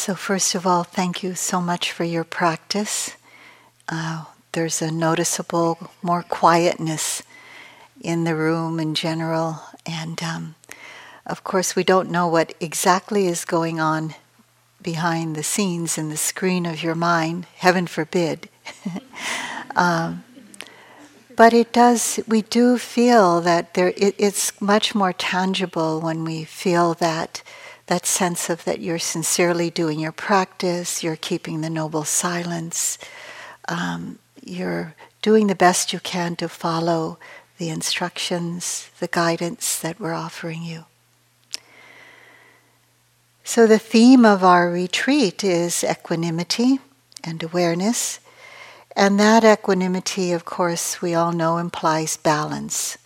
So, first of all, thank you so much for your practice. Uh, there's a noticeable more quietness in the room in general, and um, of course, we don't know what exactly is going on behind the scenes in the screen of your mind. Heaven forbid. um, but it does. We do feel that there. It, it's much more tangible when we feel that that sense of that you're sincerely doing your practice, you're keeping the noble silence, um, you're doing the best you can to follow the instructions, the guidance that we're offering you. So, the theme of our retreat is equanimity and awareness. And that equanimity, of course, we all know implies balance.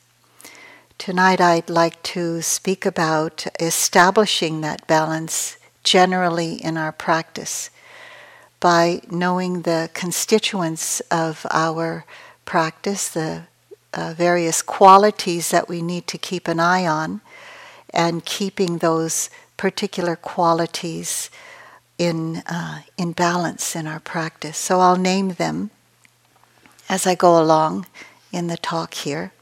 Tonight, I'd like to speak about establishing that balance generally in our practice by knowing the constituents of our practice, the uh, various qualities that we need to keep an eye on, and keeping those particular qualities in, uh, in balance in our practice. So I'll name them as I go along in the talk here.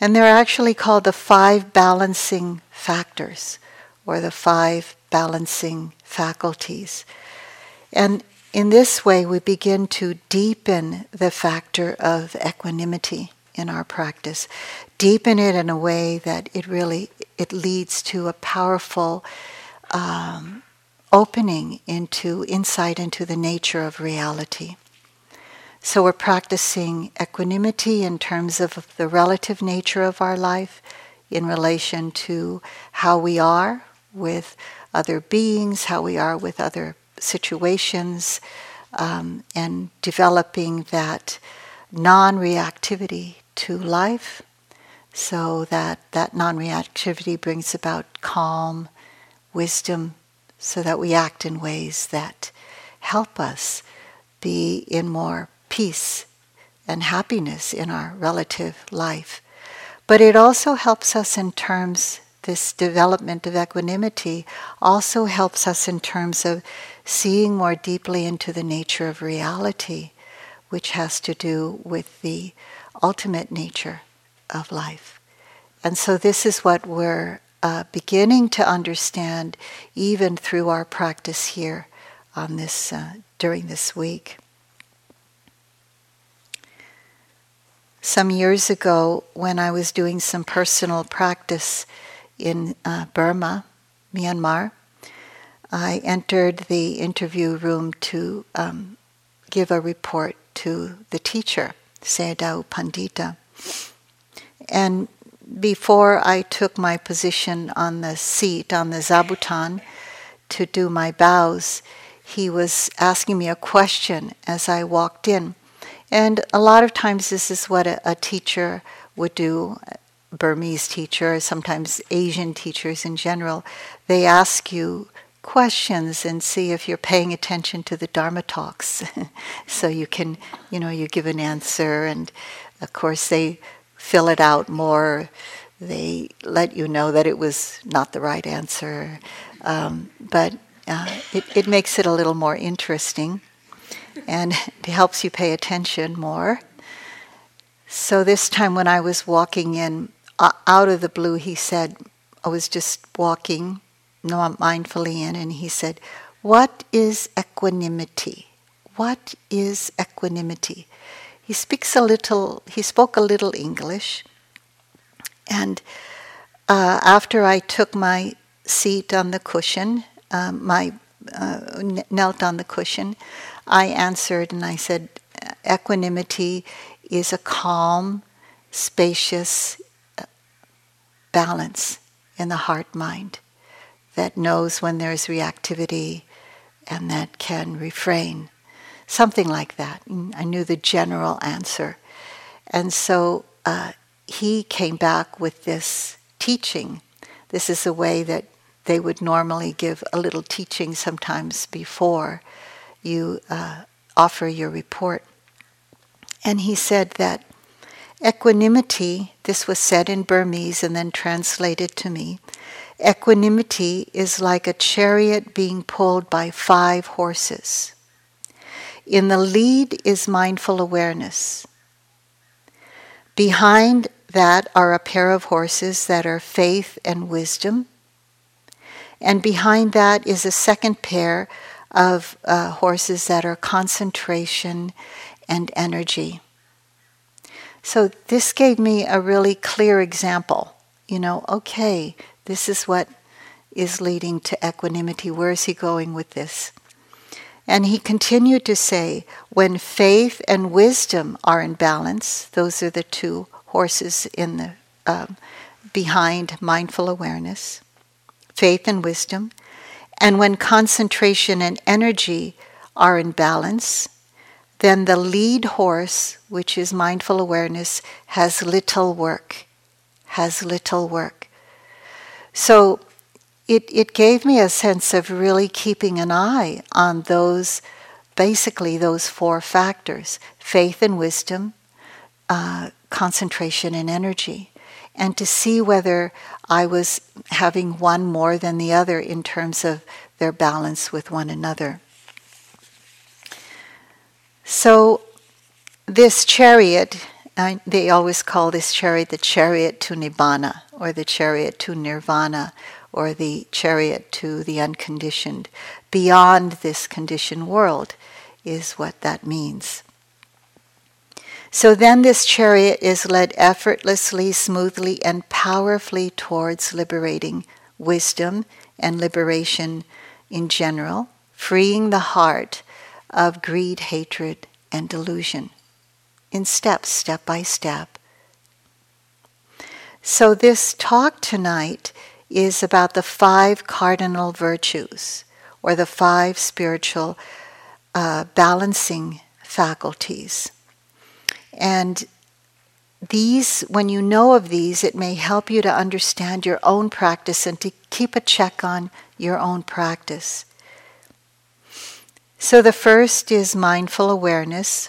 And they're actually called the five balancing factors or the five balancing faculties. And in this way, we begin to deepen the factor of equanimity in our practice, deepen it in a way that it really it leads to a powerful um, opening into insight into the nature of reality. So we're practicing equanimity in terms of the relative nature of our life in relation to how we are with other beings, how we are with other situations, um, and developing that non reactivity to life. So that that non reactivity brings about calm, wisdom, so that we act in ways that help us be in more peace and happiness in our relative life. But it also helps us in terms, this development of equanimity also helps us in terms of seeing more deeply into the nature of reality, which has to do with the ultimate nature of life. And so, this is what we're uh, beginning to understand even through our practice here on this uh, during this week. Some years ago when I was doing some personal practice in uh, Burma, Myanmar. I entered the interview room to um, give a report to the teacher, Sayadaw Pandita. And before I took my position on the seat, on the zabuton, to do my bows, he was asking me a question as I walked in. And a lot of times, this is what a, a teacher would do. Burmese teacher, sometimes Asian teachers in general, they ask you questions and see if you're paying attention to the Dharma talks. so you can, you know, you give an answer, and of course, they fill it out more. They let you know that it was not the right answer. Um, but uh, it, it makes it a little more interesting and it helps you pay attention more. So this time when I was walking in, uh, out of the blue, he said, I was just walking, not mindfully in, and he said, What is equanimity? What is equanimity? He speaks a little, he spoke a little English. And uh, after I took my seat on the cushion, um, my uh, knelt on the cushion, I answered and I said, equanimity is a calm, spacious uh, balance in the heart mind that knows when there's reactivity and that can refrain. Something like that. I knew the general answer. And so uh, he came back with this teaching. This is a way that they would normally give a little teaching sometimes before you uh, offer your report. And he said that equanimity, this was said in Burmese and then translated to me, equanimity is like a chariot being pulled by five horses. In the lead is mindful awareness. Behind that are a pair of horses that are faith and wisdom. And behind that is a second pair of uh, horses that are concentration and energy. So this gave me a really clear example. You know, okay, this is what is leading to equanimity. Where is he going with this? And he continued to say, when faith and wisdom are in balance, those are the two horses in the um, behind mindful awareness, faith and wisdom. And when concentration and energy are in balance, then the lead horse, which is mindful awareness, has little work, has little work. So it, it gave me a sense of really keeping an eye on those, basically, those four factors faith and wisdom, uh, concentration and energy, and to see whether I was having one more than the other in terms of their balance with one another. So, this chariot, I, they always call this chariot the chariot to Nibbana, or the chariot to Nirvana, or the chariot to the unconditioned. Beyond this conditioned world is what that means. So then this chariot is led effortlessly, smoothly, and powerfully towards liberating wisdom and liberation in general, freeing the heart of greed, hatred, and delusion in steps, step by step. So, this talk tonight is about the five cardinal virtues or the five spiritual uh, balancing faculties. And these, when you know of these, it may help you to understand your own practice and to keep a check on your own practice. So the first is mindful awareness,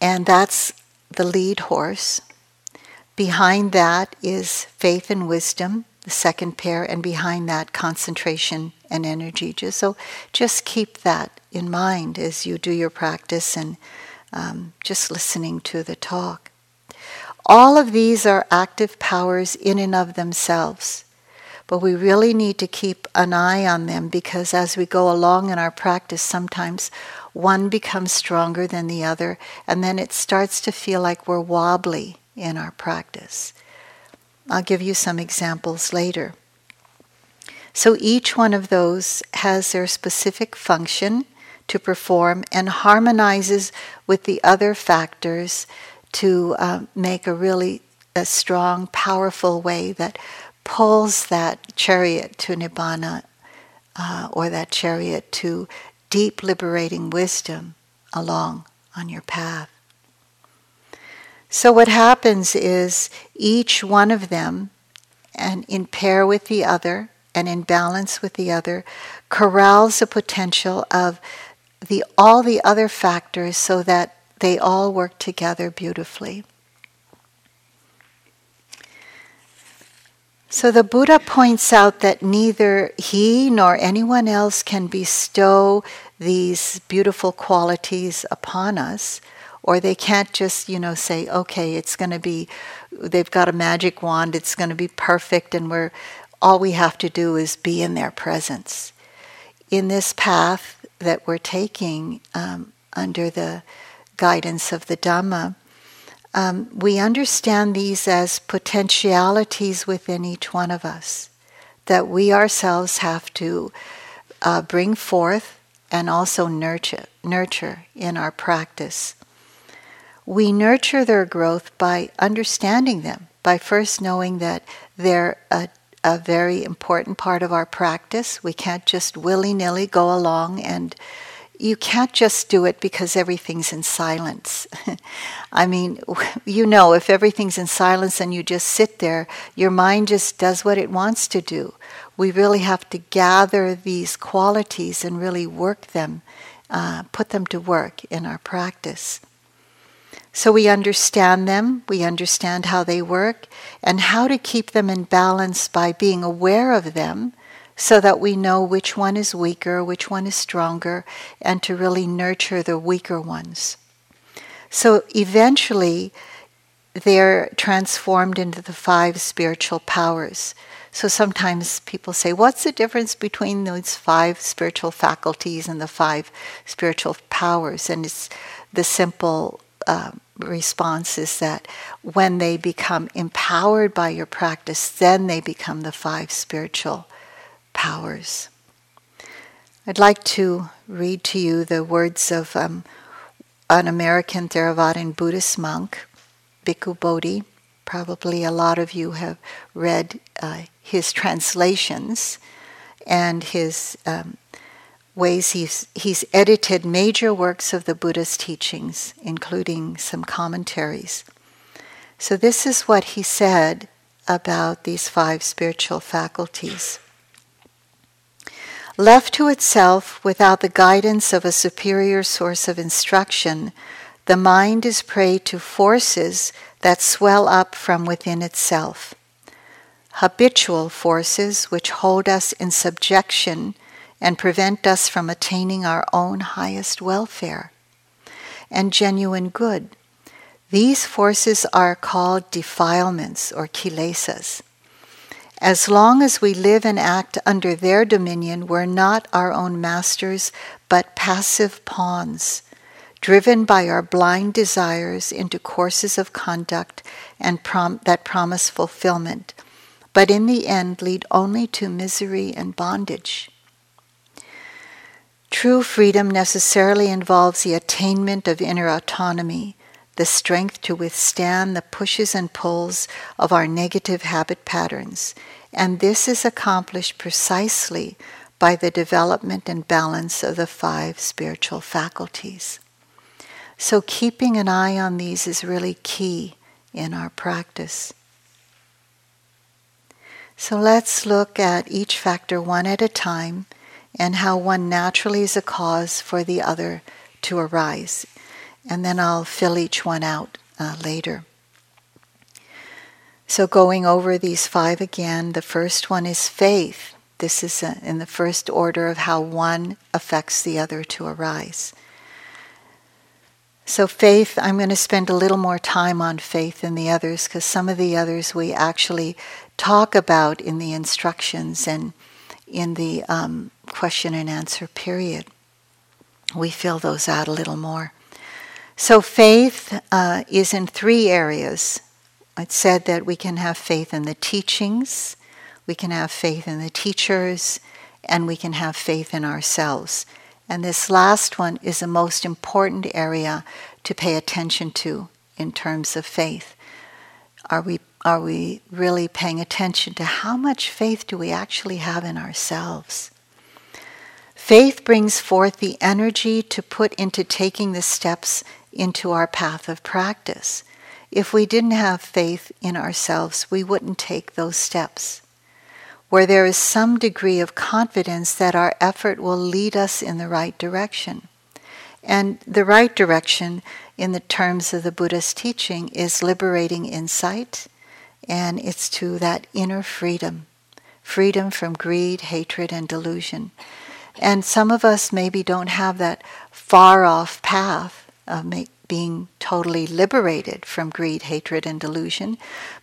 and that's the lead horse. Behind that is faith and wisdom, the second pair, and behind that, concentration and energy. Just, so just keep that in mind as you do your practice and um, just listening to the talk. All of these are active powers in and of themselves, but we really need to keep an eye on them because as we go along in our practice, sometimes one becomes stronger than the other, and then it starts to feel like we're wobbly in our practice. I'll give you some examples later. So each one of those has their specific function to perform and harmonizes with the other factors to uh, make a really a strong, powerful way that pulls that chariot to nibbana uh, or that chariot to deep liberating wisdom along on your path. So, what happens is each one of them, and in pair with the other and in balance with the other, corrals the potential of the, all the other factors so that they all work together beautifully. So the Buddha points out that neither he nor anyone else can bestow these beautiful qualities upon us, or they can't just, you know, say, okay, it's going to be, they've got a magic wand, it's going to be perfect, and we're, all we have to do is be in their presence. In this path, that we're taking um, under the guidance of the Dhamma, um, we understand these as potentialities within each one of us that we ourselves have to uh, bring forth and also nurture, nurture in our practice. We nurture their growth by understanding them, by first knowing that they're a a very important part of our practice. We can't just willy nilly go along and you can't just do it because everything's in silence. I mean, you know, if everything's in silence and you just sit there, your mind just does what it wants to do. We really have to gather these qualities and really work them, uh, put them to work in our practice. So we understand them, we understand how they work, and how to keep them in balance by being aware of them so that we know which one is weaker, which one is stronger, and to really nurture the weaker ones. So eventually, they're transformed into the five spiritual powers. So sometimes people say, What's the difference between those five spiritual faculties and the five spiritual powers? And it's the simple uh, response is that when they become empowered by your practice, then they become the five spiritual powers. I'd like to read to you the words of um, an American Theravadan Buddhist monk, Bhikkhu Bodhi. Probably a lot of you have read uh, his translations and his um, ways he's, he's edited major works of the Buddha's teachings, including some commentaries. So, this is what he said about these five spiritual faculties. Left to itself without the guidance of a superior source of instruction, the mind is prey to forces that swell up from within itself. Habitual forces which hold us in subjection and prevent us from attaining our own highest welfare and genuine good. These forces are called defilements or kilesas. As long as we live and act under their dominion, we're not our own masters, but passive pawns, driven by our blind desires into courses of conduct and prom- that promise fulfillment, but in the end lead only to misery and bondage. True freedom necessarily involves the attainment of inner autonomy, the strength to withstand the pushes and pulls of our negative habit patterns, and this is accomplished precisely by the development and balance of the five spiritual faculties. So, keeping an eye on these is really key in our practice. So, let's look at each factor one at a time and how one naturally is a cause for the other to arise. And then I'll fill each one out uh, later. So, going over these five again, the first one is faith. This is a, uh, in the first order of how one affects the other to arise. So, faith, I'm going to spend a little more time on faith than the others because some of the others we actually talk about in the instructions and in the um, question and answer period. We fill those out a little more. So, faith uh, is in three areas. I said that we can have faith in the teachings, we can have faith in the teachers, and we can have faith in ourselves. And this last one is the most important area to pay attention to in terms of faith. Are we are we really paying attention to how much faith do we actually have in ourselves? Faith brings forth the energy to put into taking the steps into our path of practice. If we didn't have faith in ourselves, we wouldn't take those steps. Where there is some degree of confidence that our effort will lead us in the right direction. And the right direction, in the terms of the Buddha's teaching, is liberating insight and it's to that inner freedom freedom from greed, hatred, and delusion. And some of us maybe don't have that far off path of make, being totally liberated from greed, hatred, and delusion.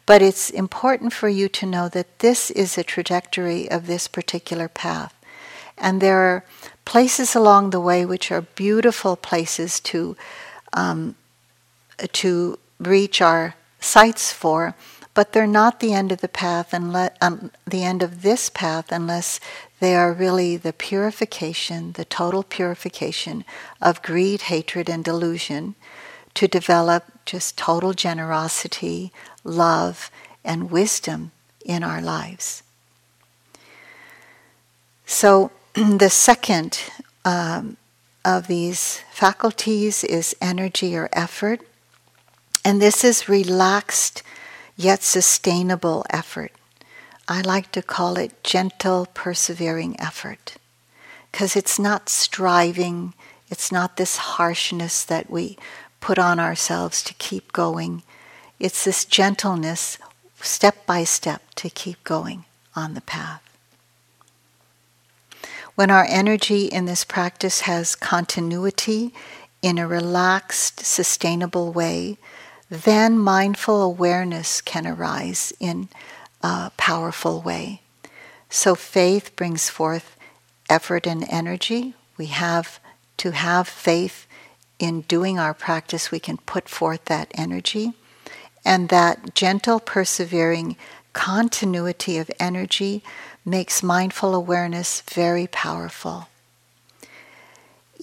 But it's important for you to know that this is a trajectory of this particular path. And there are places along the way which are beautiful places to, um, to reach our sights for but they're not the end of the path unless um, the end of this path unless they are really the purification, the total purification of greed, hatred, and delusion to develop just total generosity, love, and wisdom in our lives. So, the second um, of these faculties is energy or effort, and this is relaxed yet sustainable effort. I like to call it gentle, persevering effort because it's not striving, it's not this harshness that we put on ourselves to keep going. It's this gentleness, step by step, to keep going on the path. When our energy in this practice has continuity in a relaxed, sustainable way, then mindful awareness can arise in a powerful way. So faith brings forth effort and energy. We have to have faith in doing our practice, we can put forth that energy. And that gentle, persevering continuity of energy makes mindful awareness very powerful.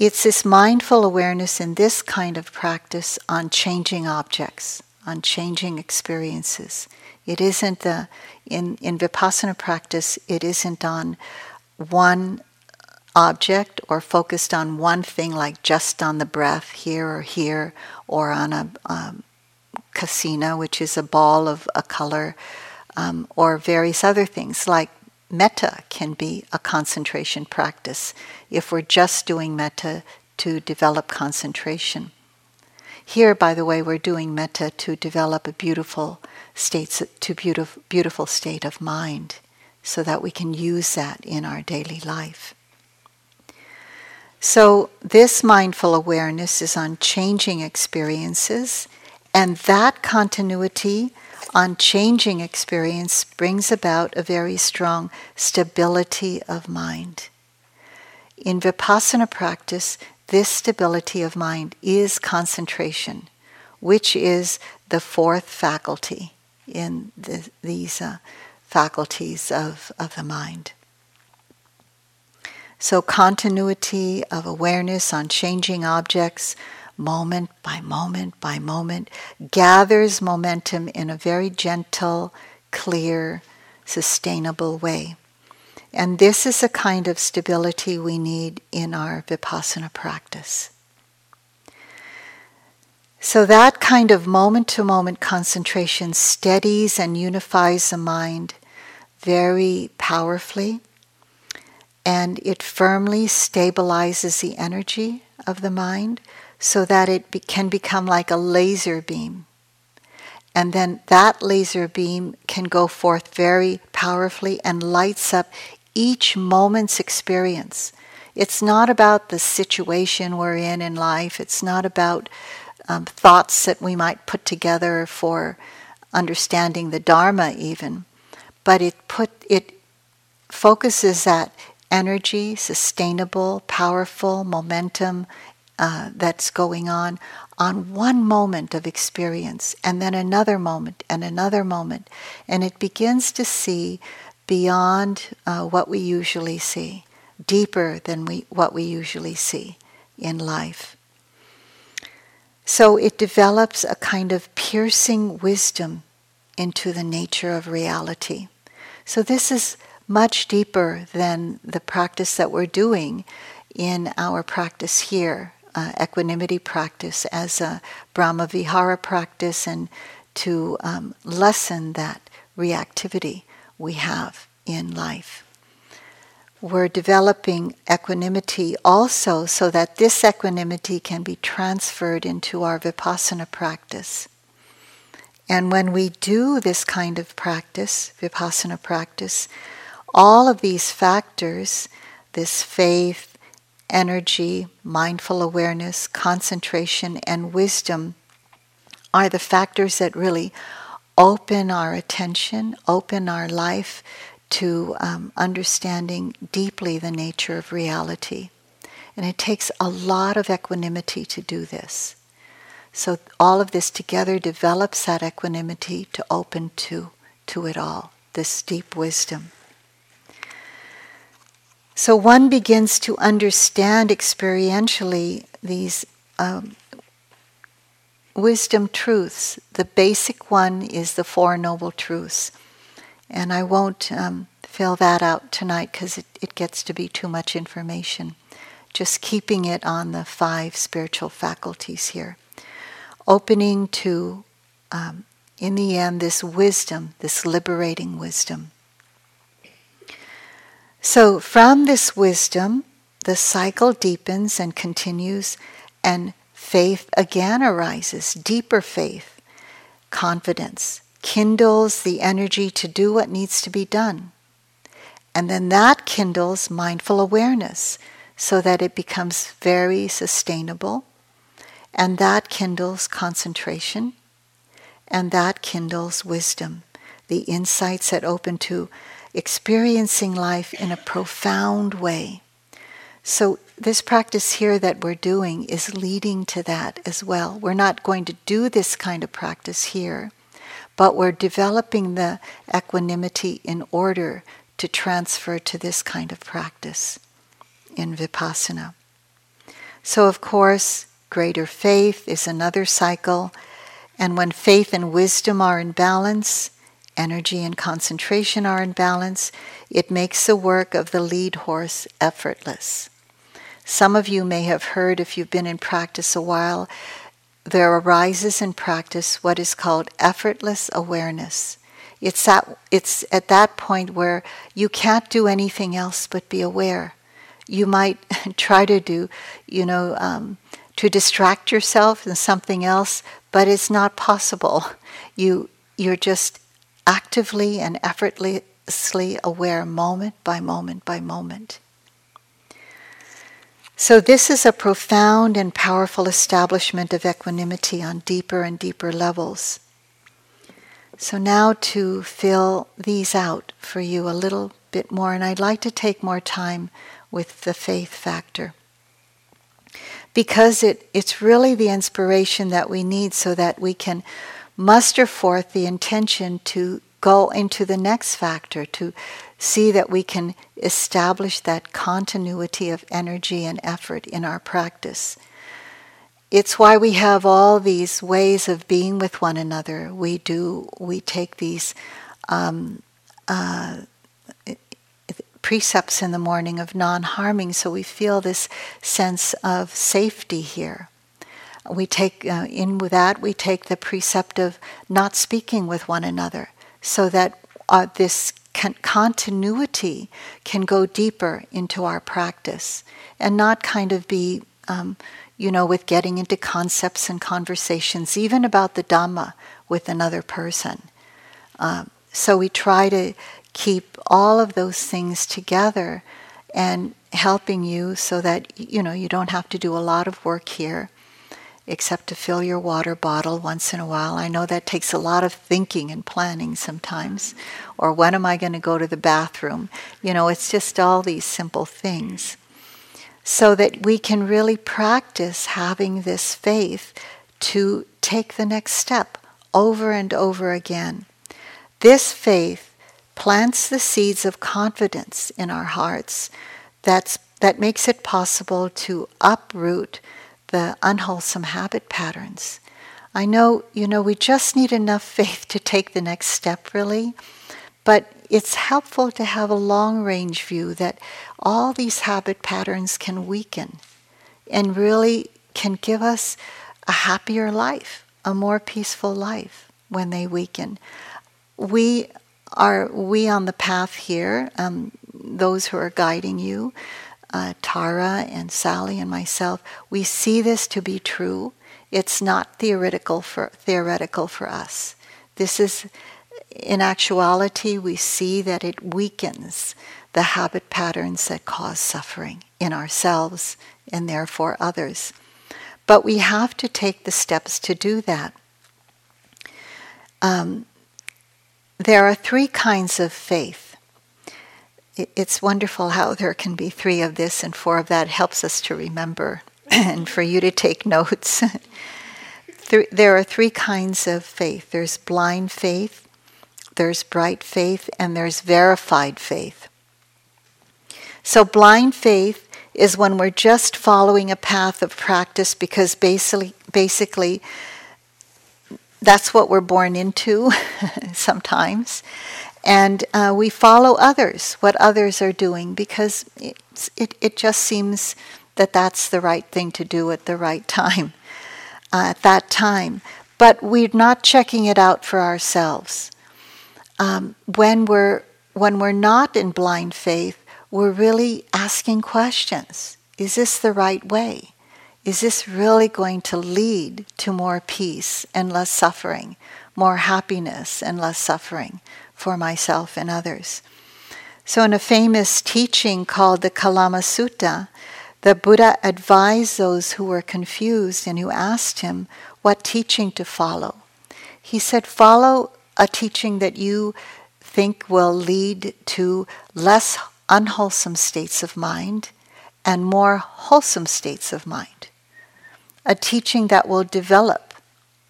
It's this mindful awareness in this kind of practice on changing objects, on changing experiences. It isn't the, in, in Vipassana practice, it isn't on one object or focused on one thing, like just on the breath here or here, or on a um, kasina, which is a ball of a color, um, or various other things like metta can be a concentration practice if we're just doing metta to develop concentration. Here, by the way, we're doing metta to develop a beautiful state, to beautiful, beautiful state of mind, so that we can use that in our daily life. So, this mindful awareness is on changing experiences, and that continuity on changing experience brings about a very strong stability of mind. In Vipassana practice, this stability of mind is concentration, which is the fourth faculty in the, these uh, faculties of, of the mind. So, continuity of awareness on changing objects, moment by moment by moment, gathers momentum in a very gentle, clear, sustainable way. And this is a kind of stability we need in our vipassana practice. So, that kind of moment to moment concentration steadies and unifies the mind very powerfully and it firmly stabilizes the energy of the mind so that it be- can become like a laser beam. And then that laser beam can go forth very powerfully and lights up each moment's experience. It's not about the situation we're in in life, it's not about um, thoughts that we might put together for understanding the Dharma, even, but it, put, it focuses that energy, sustainable, powerful momentum uh, that's going on on one moment of experience and then another moment and another moment. And it begins to see beyond uh, what we usually see, deeper than we, what we usually see in life. So it develops a kind of piercing wisdom into the nature of reality. So this is much deeper than the practice that we're doing in our practice here, uh, equanimity practice as a Brahma Vihara practice, and to um, lessen that reactivity we have in life. We're developing equanimity also so that this equanimity can be transferred into our vipassana practice. And when we do this kind of practice, vipassana practice, all of these factors, this faith, energy, mindful awareness, concentration, and wisdom, are the factors that really open our attention, open our life to um, understanding deeply the nature of reality. And it takes a lot of equanimity to do this. So all of this together develops that equanimity to open to, to it all, this deep wisdom. So one begins to understand experientially these um, wisdom truths. The basic one is the Four Noble Truths. And I won't um, fill that out tonight because it, it gets to be too much information. Just keeping it on the five spiritual faculties here. Opening to, um, in the end, this wisdom, this liberating wisdom. So, from this wisdom, the cycle deepens and continues, and faith again arises, deeper faith, confidence, kindles the energy to do what needs to be done. And then that kindles mindful awareness so that it becomes very sustainable. And that kindles concentration. And that kindles wisdom, the insights that open to experiencing life in a profound way. So, this practice here that we're doing is leading to that as well. We're not going to do this kind of practice here, but we're developing the equanimity in order to transfer to this kind of practice in Vipassana. So, of course, greater faith is another cycle, and when faith and wisdom are in balance, energy and concentration are in balance, it makes the work of the lead horse effortless. Some of you may have heard, if you've been in practice a while, there arises in practice what is called effortless awareness. It's at, it's at that point where you can't do anything else but be aware. You might try to do, you know, um, to distract yourself in something else, but it's not possible. You, you're just actively and effortlessly aware moment by moment by moment. So, this is a profound and powerful establishment of equanimity on deeper and deeper levels. So, now to fill these out for you a little bit more, and I'd like to take more time with the faith factor. Because it, it's really the inspiration that we need so that we can muster forth the intention to go into the next factor, to see that we can establish that continuity of energy and effort in our practice. It's why we have all these ways of being with one another. We do, we take these um, uh, precepts in the morning of non harming, so we feel this sense of safety here we take uh, in with that we take the precept of not speaking with one another so that uh, this con- continuity can go deeper into our practice and not kind of be um, you know with getting into concepts and conversations even about the dhamma with another person. Um, so we try to keep all of those things together and helping you so that you know you don't have to do a lot of work here except to fill your water bottle once in a while. I know that takes a lot of thinking and planning sometimes. Or when am I going to go to the bathroom? You know, it's just all these simple things. So that we can really practice having this faith to take the next step over and over again. This faith plants the seeds of confidence in our hearts that's, that makes it possible to uproot the unwholesome habit patterns. I know, you know, we just need enough faith to take the next step, really, but it's helpful to have a long range view that all these habit patterns can weaken and really can give us a happier life, a more peaceful life when they weaken. We are, we on the path here, um, those who are guiding you, uh, Tara and Sally and myself, we see this to be true. It's not theoretical for theoretical for us. This is, in actuality, we see that it weakens the habit patterns that cause suffering in ourselves and therefore others. But we have to take the steps to do that. Um, there are three kinds of faith it's wonderful how there can be three of this and four of that. Helps us to remember and for you to take notes. there are three kinds of faith there's blind faith, there's bright faith, and there's verified faith. So, blind faith is when we're just following a path of practice because basically, basically that's what we're born into sometimes. And uh, we follow others, what others are doing, because it, it just seems that that's the right thing to do at the right time, uh, at that time. But we're not checking it out for ourselves. Um, when, we're, when we're not in blind faith, we're really asking questions. Is this the right way? is this really going to lead to more peace and less suffering, more happiness and less suffering for myself and others? So, in a famous teaching called the Kalama Sutta, the Buddha advised those who were confused and who asked him what teaching to follow. He said, Follow a teaching that you think will lead to less unwholesome states of mind and more wholesome states of mind a teaching that will develop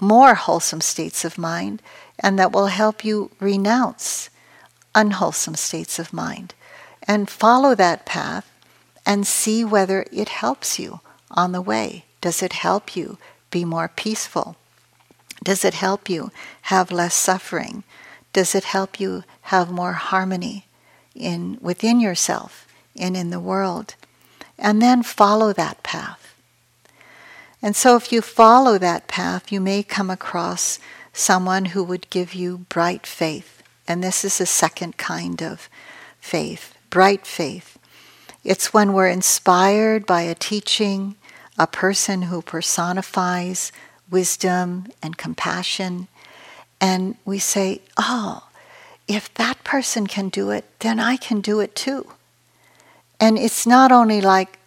more wholesome states of mind and that will help you renounce unwholesome states of mind and follow that path and see whether it helps you on the way. Does it help you be more peaceful? Does it help you have less suffering? Does it help you have more harmony in within yourself and in the world? And then follow that path. And so, if you follow that path, you may come across someone who would give you bright faith. And this is a second kind of faith bright faith. It's when we're inspired by a teaching, a person who personifies wisdom and compassion, and we say, Oh, if that person can do it, then I can do it too. And it's not only like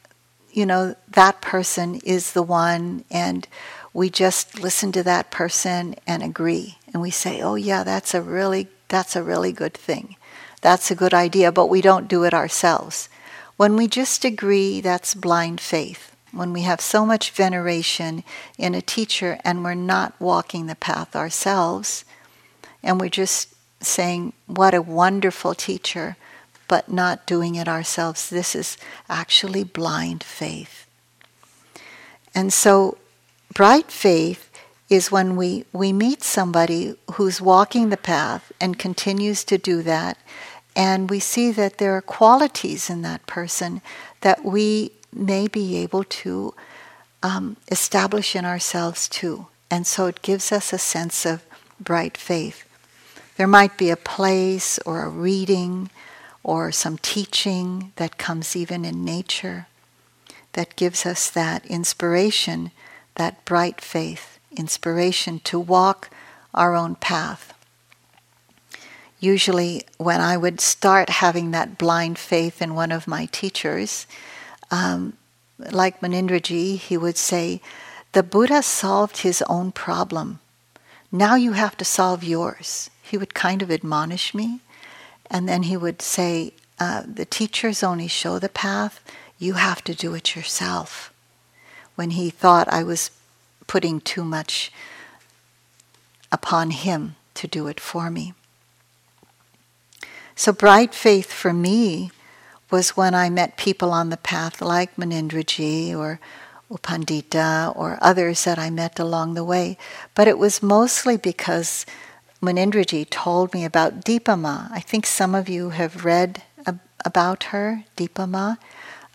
you know, that person is the one, and we just listen to that person and agree. And we say, oh, yeah, that's a really, that's a really good thing. That's a good idea, but we don't do it ourselves. When we just agree, that's blind faith. When we have so much veneration in a teacher and we're not walking the path ourselves, and we're just saying, What a wonderful teacher but not doing it ourselves. This is actually blind faith. And so, bright faith is when we, we meet somebody who's walking the path and continues to do that, and we see that there are qualities in that person that we may be able to um, establish in ourselves too. And so it gives us a sense of bright faith. There might be a place or a reading or some teaching that comes even in nature that gives us that inspiration, that bright faith, inspiration to walk our own path. Usually, when I would start having that blind faith in one of my teachers, um, like Munindraji, he would say, The Buddha solved his own problem. Now you have to solve yours. He would kind of admonish me. And then he would say, uh, The teachers only show the path, you have to do it yourself. When he thought I was putting too much upon him to do it for me. So, bright faith for me was when I met people on the path like Munindraji or U Pandita or others that I met along the way. But it was mostly because Munindraji told me about Dipa Ma. I think some of you have read ab- about her, Dipa Ma.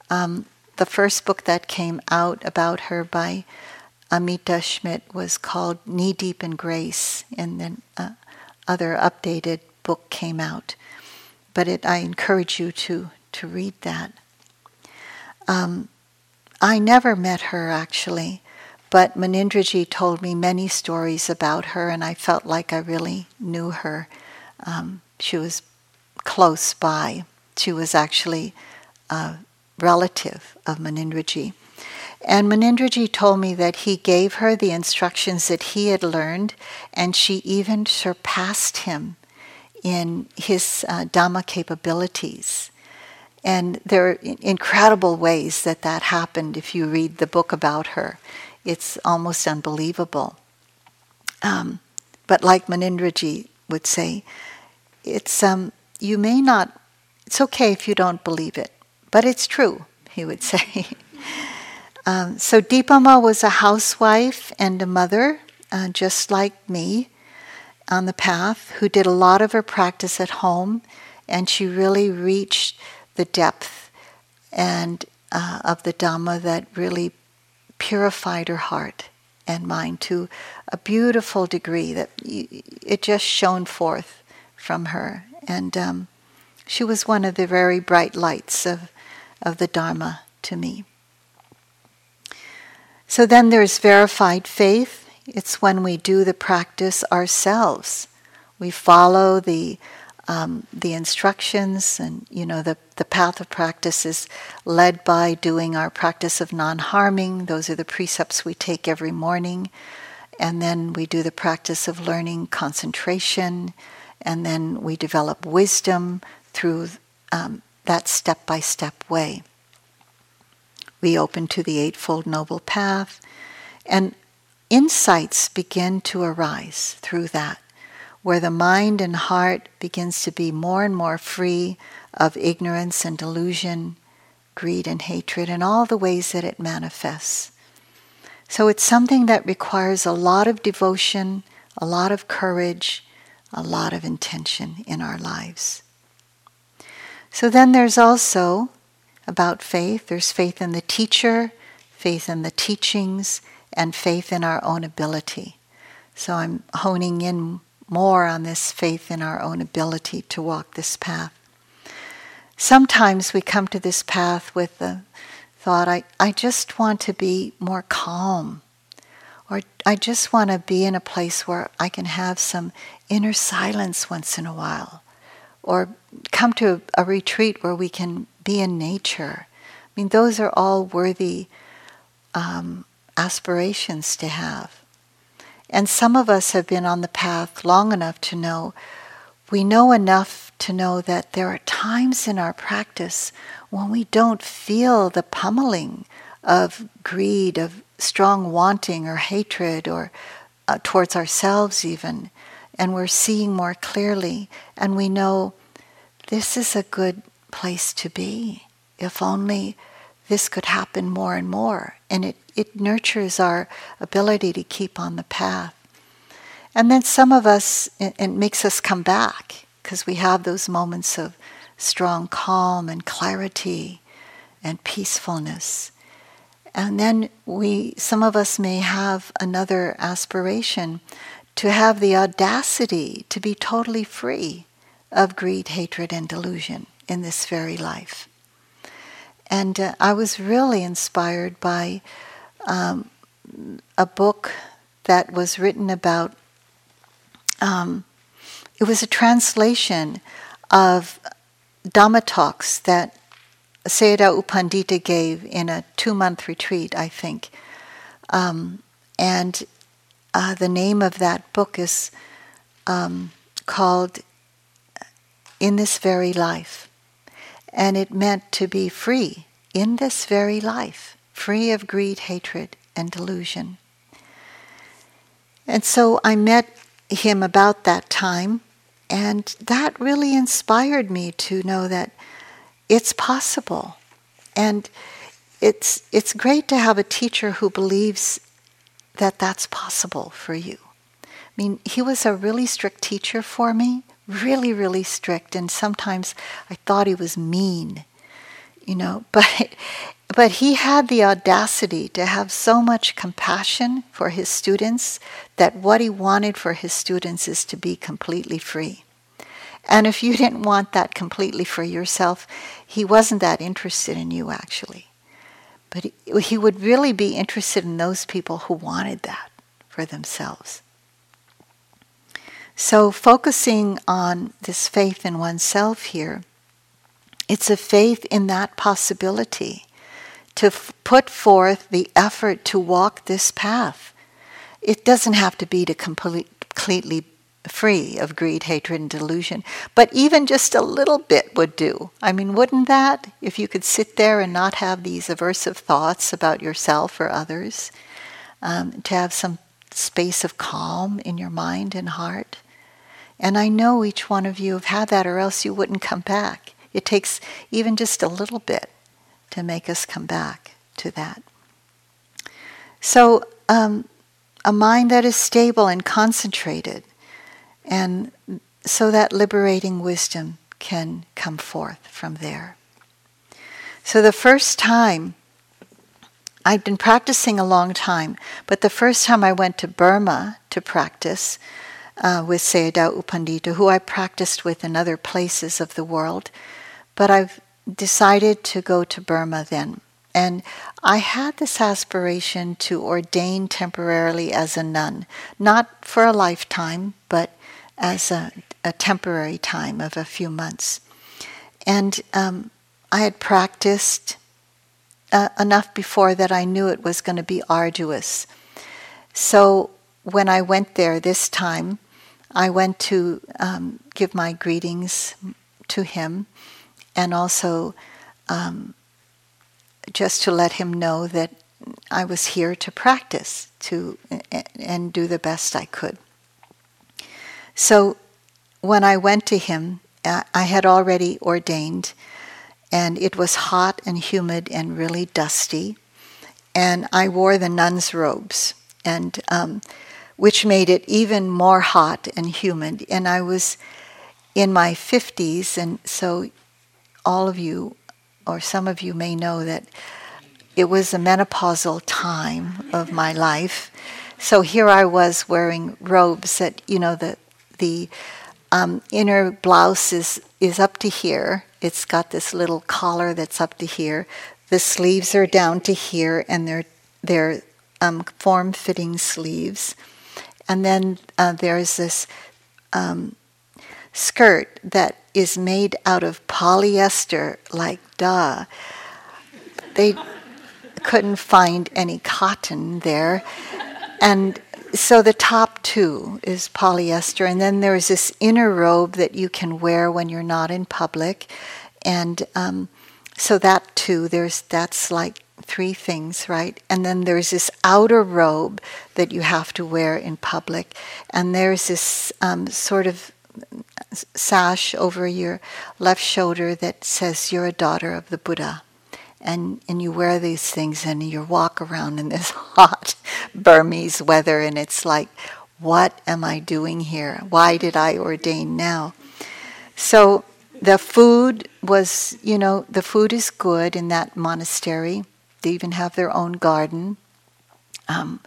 Um, the first book that came out about her by Amita Schmidt was called Knee Deep in Grace, and then uh, other updated book came out. But it, I encourage you to, to read that. Um, I never met her actually. But Munindraji told me many stories about her, and I felt like I really knew her. Um, she was close by. She was actually a relative of Munindraji. And Munindraji told me that he gave her the instructions that he had learned, and she even surpassed him in his uh, Dhamma capabilities. And there are incredible ways that that happened if you read the book about her it's almost unbelievable. Um, but like Munindraji would say, it's um, you may not. It's okay if you don't believe it, but it's true. He would say. um, so Dipa Ma was a housewife and a mother, uh, just like me, on the path, who did a lot of her practice at home, and she really reached the depth and uh, of the Dhamma that really purified her heart and mind to a beautiful degree that it just shone forth from her. And um, she was one of the very bright lights of, of the Dharma to me. So then there's verified faith. It's when we do the practice ourselves. We follow the um, the instructions and you know the, the path of practice is led by doing our practice of non-harming those are the precepts we take every morning and then we do the practice of learning concentration and then we develop wisdom through um, that step-by-step way we open to the eightfold noble path and insights begin to arise through that where the mind and heart begins to be more and more free of ignorance and delusion, greed and hatred, and all the ways that it manifests. So it's something that requires a lot of devotion, a lot of courage, a lot of intention in our lives. So then there's also about faith there's faith in the teacher, faith in the teachings, and faith in our own ability. So I'm honing in more on this faith in our own ability to walk this path. Sometimes we come to this path with the thought, I, I just want to be more calm, or I just want to be in a place where I can have some inner silence once in a while, or come to a, retreat where we can be in nature. I mean, those are all worthy um, aspirations to have. And some of us have been on the path long enough to know, we know enough to know that there are times in our practice when we don't feel the pummeling of greed, of strong wanting or hatred, or uh, towards ourselves even. And we're seeing more clearly, and we know this is a good place to be. If only this could happen more and more. And it, it nurtures our ability to keep on the path. And then some of us, it, it makes us come back because we have those moments of strong calm and clarity and peacefulness. And then we, some of us may have another aspiration to have the audacity to be totally free of greed, hatred, and delusion in this very life. And uh, I was really inspired by um, a book that was written about, um, it was a translation of Dhamma talks that Sayadaw U Pandita gave in a two month retreat, I think. Um, and uh, the name of that book is um, called In This Very Life and it meant to be free in this very life, free of greed, hatred, and delusion. And so I met him about that time, and that really inspired me to know that it's possible. And it's, it's great to have a teacher who believes that that's possible for you. I mean, he was a really strict teacher for me, really, really strict, and sometimes I thought he was mean, you know. But but he had the audacity to have so much compassion for his students that what he wanted for his students is to be completely free. And if you didn't want that completely for yourself, he wasn't that interested in you actually. But he, he would really be interested in those people who wanted that for themselves. So, focusing on this faith in oneself here, it's a faith in that possibility to f- put forth the effort to walk this path. It doesn't have to be to complete, completely free of greed, hatred, and delusion, but even just a little bit would do. I mean, wouldn't that? If you could sit there and not have these aversive thoughts about yourself or others, um, to have some space of calm in your mind and heart. And I know each one of you have had that, or else you wouldn't come back. It takes even just a little bit to make us come back to that. So, um, a mind that is stable and concentrated, and so that liberating wisdom can come forth from there. So, the first time, I'd been practicing a long time, but the first time I went to Burma to practice, uh, with Sayadaw U Pandita, who I practiced with in other places of the world. But I've decided to go to Burma then. And I had this aspiration to ordain temporarily as a nun, not for a lifetime, but as a, a temporary time of a few months. And um, I had practiced uh, enough before that I knew it was going to be arduous. So when I went there this time, I went to um, give my greetings to him and also um, just to let him know that I was here to practice to and do the best I could. So when I went to him, I had already ordained, and it was hot and humid and really dusty, and I wore the nun's robes, and um, which made it even more hot and humid. And I was in my 50s, and so all of you, or some of you, may know that it was a menopausal time of my life. So here I was wearing robes that, you know, the, the um, inner blouse is, is up to here. It's got this little collar that's up to here. The sleeves are down to here, and they're, they're um, form fitting sleeves. And then uh, there's this um, skirt that is made out of polyester, like duh. They couldn't find any cotton there. And so the top two is polyester, and then there's this inner robe that you can wear when you're not in public, and um, so that too, there's that's like three things, right? And then there's this outer robe that you have to wear in public, and there's this um, sort of sash over your left shoulder that says you're a daughter of the Buddha. And, and you wear these things and you walk around in this hot Burmese weather, and it's like, what am I doing here? Why did I ordain now? So the food was, you know, the food is good in that monastery. They even have their own garden, um,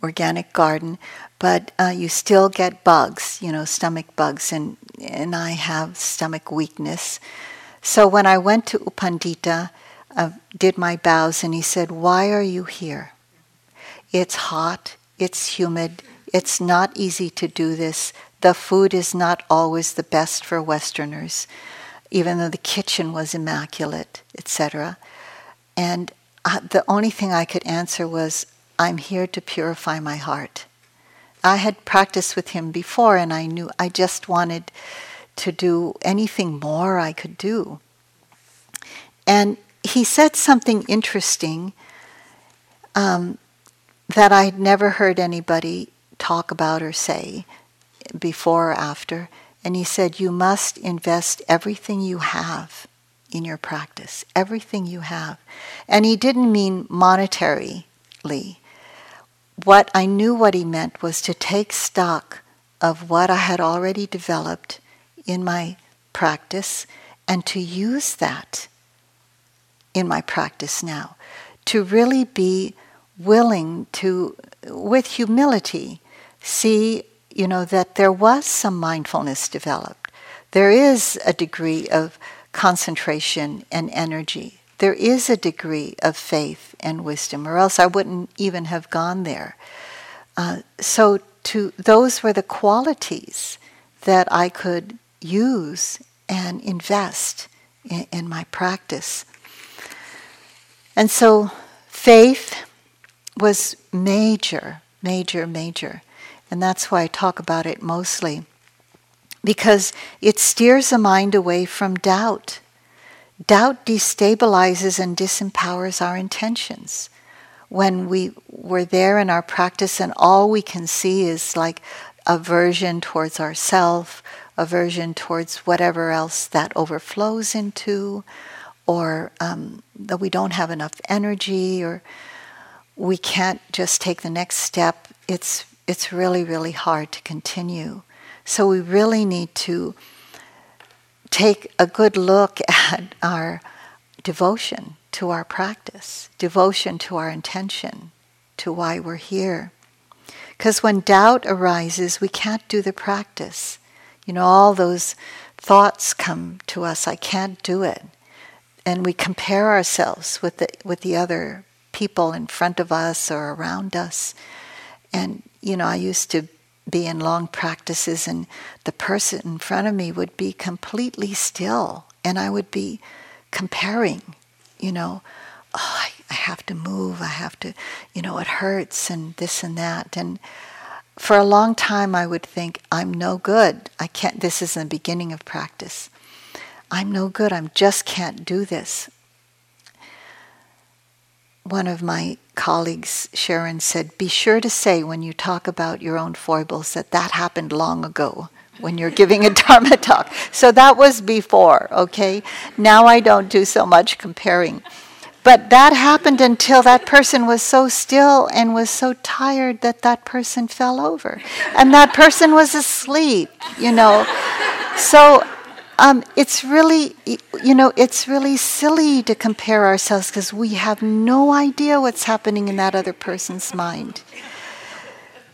organic garden, but uh, you still get bugs, you know, stomach bugs, and and I have stomach weakness. So when I went to U Pandita, uh, did my bows, and he said, "Why are you here? It's hot, it's humid, it's not easy to do this. The food is not always the best for Westerners, even though the kitchen was immaculate, etc." And uh, the only thing I could answer was, I'm here to purify my heart. I had practiced with him before and I knew I just wanted to do anything more I could do. And he said something interesting um, that I'd never heard anybody talk about or say before or after. And he said, You must invest everything you have in your practice, everything you have. And he didn't mean monetarily. What I knew what he meant was to take stock of what I had already developed in my practice and to use that in my practice now. To really be willing to, with humility, see, you know, that there was some mindfulness developed. There is a degree of concentration and energy. There is a degree of faith and wisdom, or else I wouldn't even have gone there. Uh, so, to those were the qualities that I could use and invest in, in my practice. And so, faith was major, major, major. And that's why I talk about it mostly because it steers the mind away from doubt. Doubt destabilizes and disempowers our intentions. When we were there in our practice and all we can see is like aversion towards ourself, aversion towards whatever else that overflows into, or um, that we don't have enough energy, or we can't just take the next step, it's, it's really, really hard to continue. So we really need to take a good look at our devotion to our practice, devotion to our intention, to why we're here. Because when doubt arises, we can't do the practice. You know, all those thoughts come to us I can't do it. and we compare ourselves with the with the other people in front of us or around us. And you know, I used to be in long practices and the person in front of me would be completely still and I would be comparing, you know, oh, I, I have to move, I have to, you know, it hurts and this and that. And for a long time I would think, I'm no good. I can't, this is the beginning of practice. I'm no good. I just can't do this. One of my colleagues, Sharon, said, Be sure to say when you talk about your own foibles that that happened long ago when you're giving a Dharma talk. So that was before, okay? Now I don't do so much comparing. But that happened until that person was so still and was so tired that that person fell over. And that person was asleep, you know. So um, it's really, you know, it's really silly to compare ourselves because we have no idea what's happening in that other person's mind.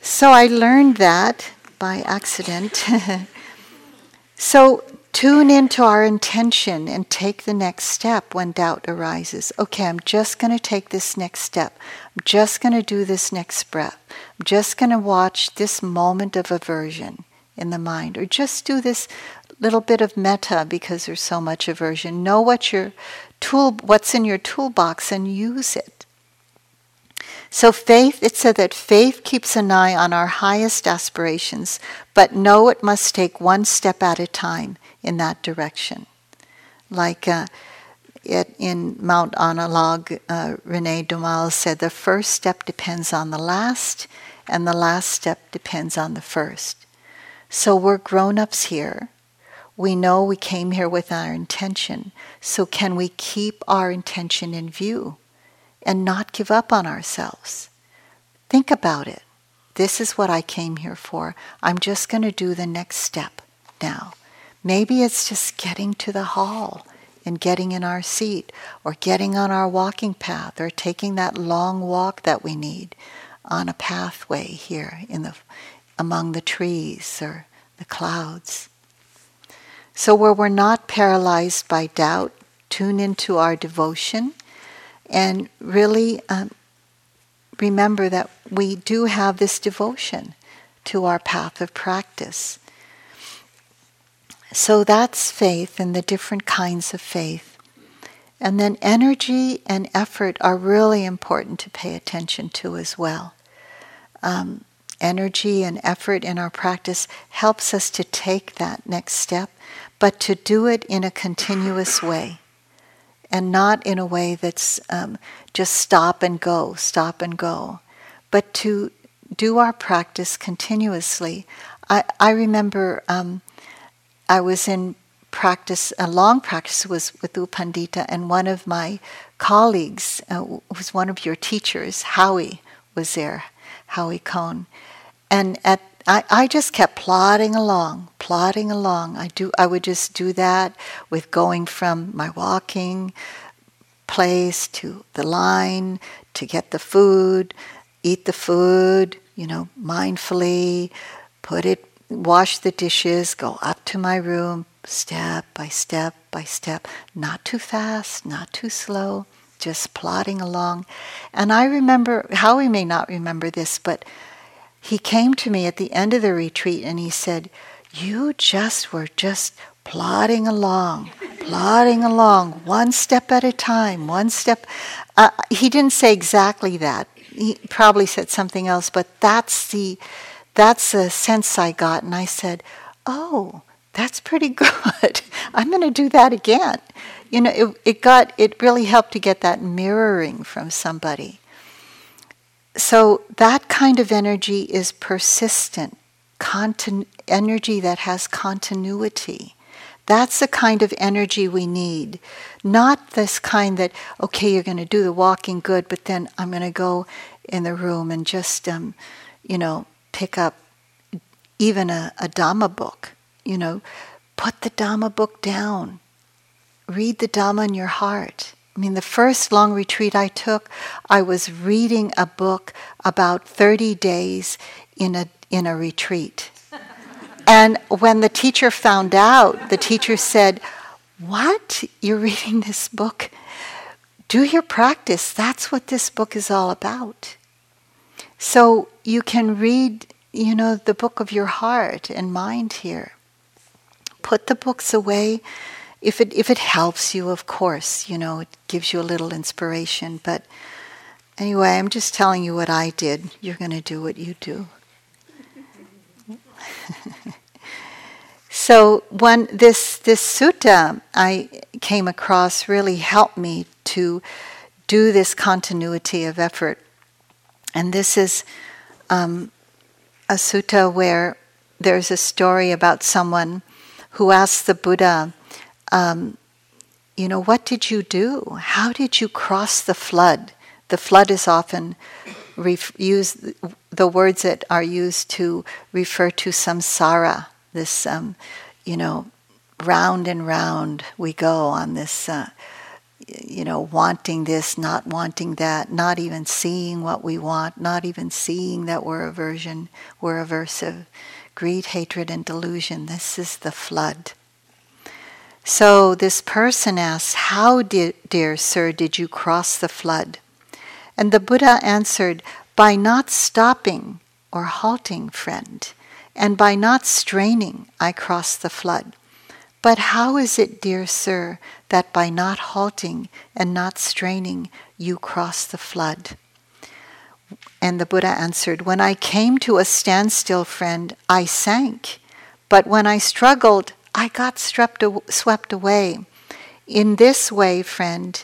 So I learned that by accident. so tune into our intention and take the next step when doubt arises. Okay, I'm just going to take this next step. I'm just going to do this next breath. I'm just going to watch this moment of aversion in the mind, or just do this little bit of metta because there's so much aversion. Know what your tool, what's in your toolbox, and use it. So faith, it said that faith keeps an eye on our highest aspirations, but know it must take one step at a time in that direction. Like uh, it, in Mount Analog, uh, Rene Daumal said, the first step depends on the last, and the last step depends on the first. So we're grown ups here. We know we came here with our intention. So, can we keep our intention in view and not give up on ourselves? Think about it. This is what I came here for. I'm just going to do the next step now. Maybe it's just getting to the hall and getting in our seat, or getting on our walking path, or taking that long walk that we need on a pathway here in the, among the trees or the clouds. So, where we're not paralyzed by doubt, tune into our devotion and really um, remember that we do have this devotion to our path of practice. So, that's faith and the different kinds of faith. And then energy and effort are really important to pay attention to as well. Um, energy and effort in our practice helps us to take that next step but to do it in a continuous way and not in a way that's um, just stop and go, stop and go, but to do our practice continuously. I, I remember um, I was in practice, a long practice was with U Pandita, and one of my colleagues uh, was one of your teachers, Howie, was there, Howie Cohn. And at I, I just kept plodding along, plodding along. I do I would just do that with going from my walking place to the line to get the food, eat the food, you know, mindfully, put it wash the dishes, go up to my room, step by step by step, not too fast, not too slow, just plodding along. And I remember, Howie may not remember this, but he came to me at the end of the retreat and he said, You just were just plodding along, plodding along, one step at a time, one step. Uh, he didn't say exactly that. He probably said something else, but that's the that's the sense I got, and I said, "Oh, that's pretty good. I'm going to do that again." You know, it, it got it really helped to get that mirroring from somebody. So that kind of energy is persistent, continu- energy that has continuity. That's the kind of energy we need. Not this kind that, okay, you're going to do the walking good, but then I'm going to go in the room and just, um, you know, pick up even a, a Dhamma book. You know, put the Dhamma book down. Read the Dhamma in your heart. I mean, the first long retreat I took, I was reading a book about 30 days in a, in a retreat. And when the teacher found out, the teacher said, What? You're reading this book? Do your practice. That's what this book is all about. So you can read, you know, the book of your heart and mind here. Put the books away. If it if it helps you, of course, you know, it gives you a little inspiration. But anyway, I'm just telling you what I did. You're going to do what you do. So when this this sutta I came across really helped me to do this continuity of effort, and this is um, a sutta where there's a story about someone who asked the Buddha, um, you know, what did you do? How did you cross the flood? The flood is often ref- used, the words that are used to refer to samsara, this, um, you know, round and round we go on this, uh, you know, wanting this, not wanting that, not even seeing what we want, not even seeing that we're aversion, we're aversive. Greed, hatred, and delusion. This is the flood. So this person asks, How, dear sir, did you cross the flood? And the Buddha answered, By not stopping or halting, friend and by not straining I crossed the flood. But how is it, dear sir, that by not halting and not straining you cross the flood? And the Buddha answered, When I came to a standstill, friend, I sank. But when I struggled, I got swept away. In this way, friend,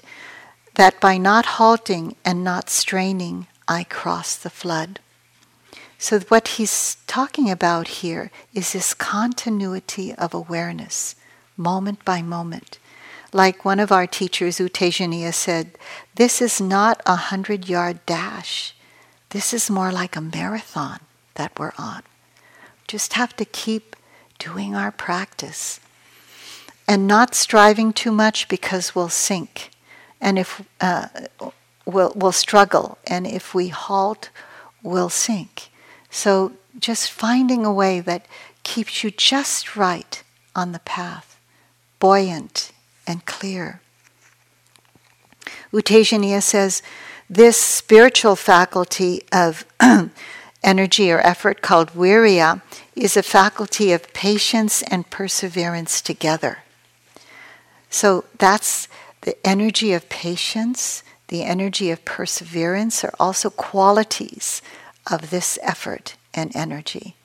that by not halting and not straining, I cross the flood. So, what he's talking about here is this continuity of awareness, moment by moment. Like one of our teachers, U Tejaniya, said, this is not a hundred yard dash. This is more like a marathon that we're on. Just have to keep doing our practice and not striving too much because we'll sink and if uh, we'll, we'll struggle and if we halt we'll sink so just finding a way that keeps you just right on the path, buoyant and clear. U says this spiritual faculty of energy or effort called virya is a faculty of patience and perseverance together. So that's the energy of patience, the energy of perseverance are also qualities of this effort and energy.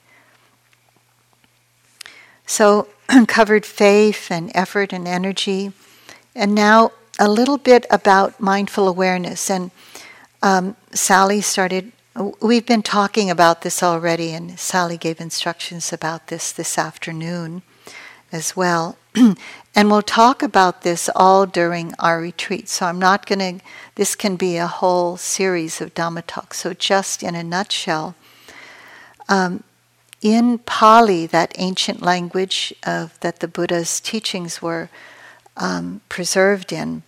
So, covered faith and effort and energy, and now a little bit about mindful awareness. And um, Sally started, we've been talking about this already, and Sally gave instructions about this this afternoon as well. and we'll talk about this all during our retreat. So I'm not going to, this can be a whole series of Dhamma talks. So, just in a nutshell, um, in Pali, that ancient language of, that the Buddha's teachings were um, preserved in,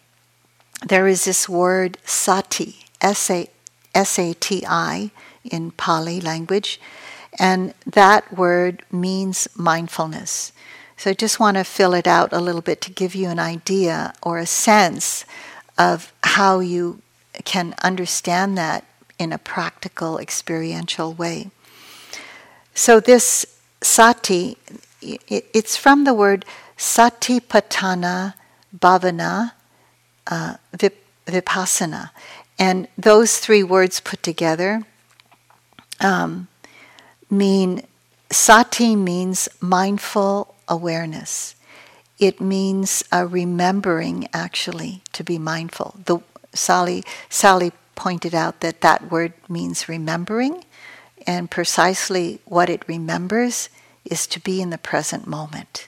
there is this word sati, S A T I, in Pali language, and that word means mindfulness. So I just want to fill it out a little bit to give you an idea or a sense of how you can understand that in a practical, experiential way. So this sati, it's from the word satipatthana bhavana uh, vipassana. And those three words put together um, mean sati means mindful awareness. It means a remembering, actually, to be mindful. The, Sally, Sally pointed out that that word means remembering, and precisely what it remembers is to be in the present moment,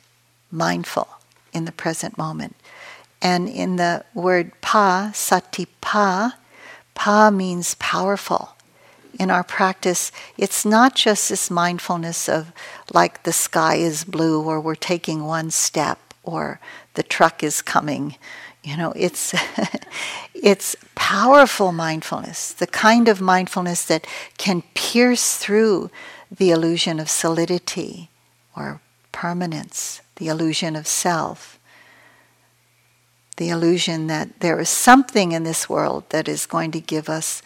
mindful in the present moment. And in the word pa, sati pa, pa means powerful in our practice, it's not just this mindfulness of like the sky is blue or we're taking one step or the truck is coming. You know, it's it's powerful mindfulness, the kind of mindfulness that can pierce through the illusion of solidity or permanence, the illusion of self. The illusion that there is something in this world that is going to give us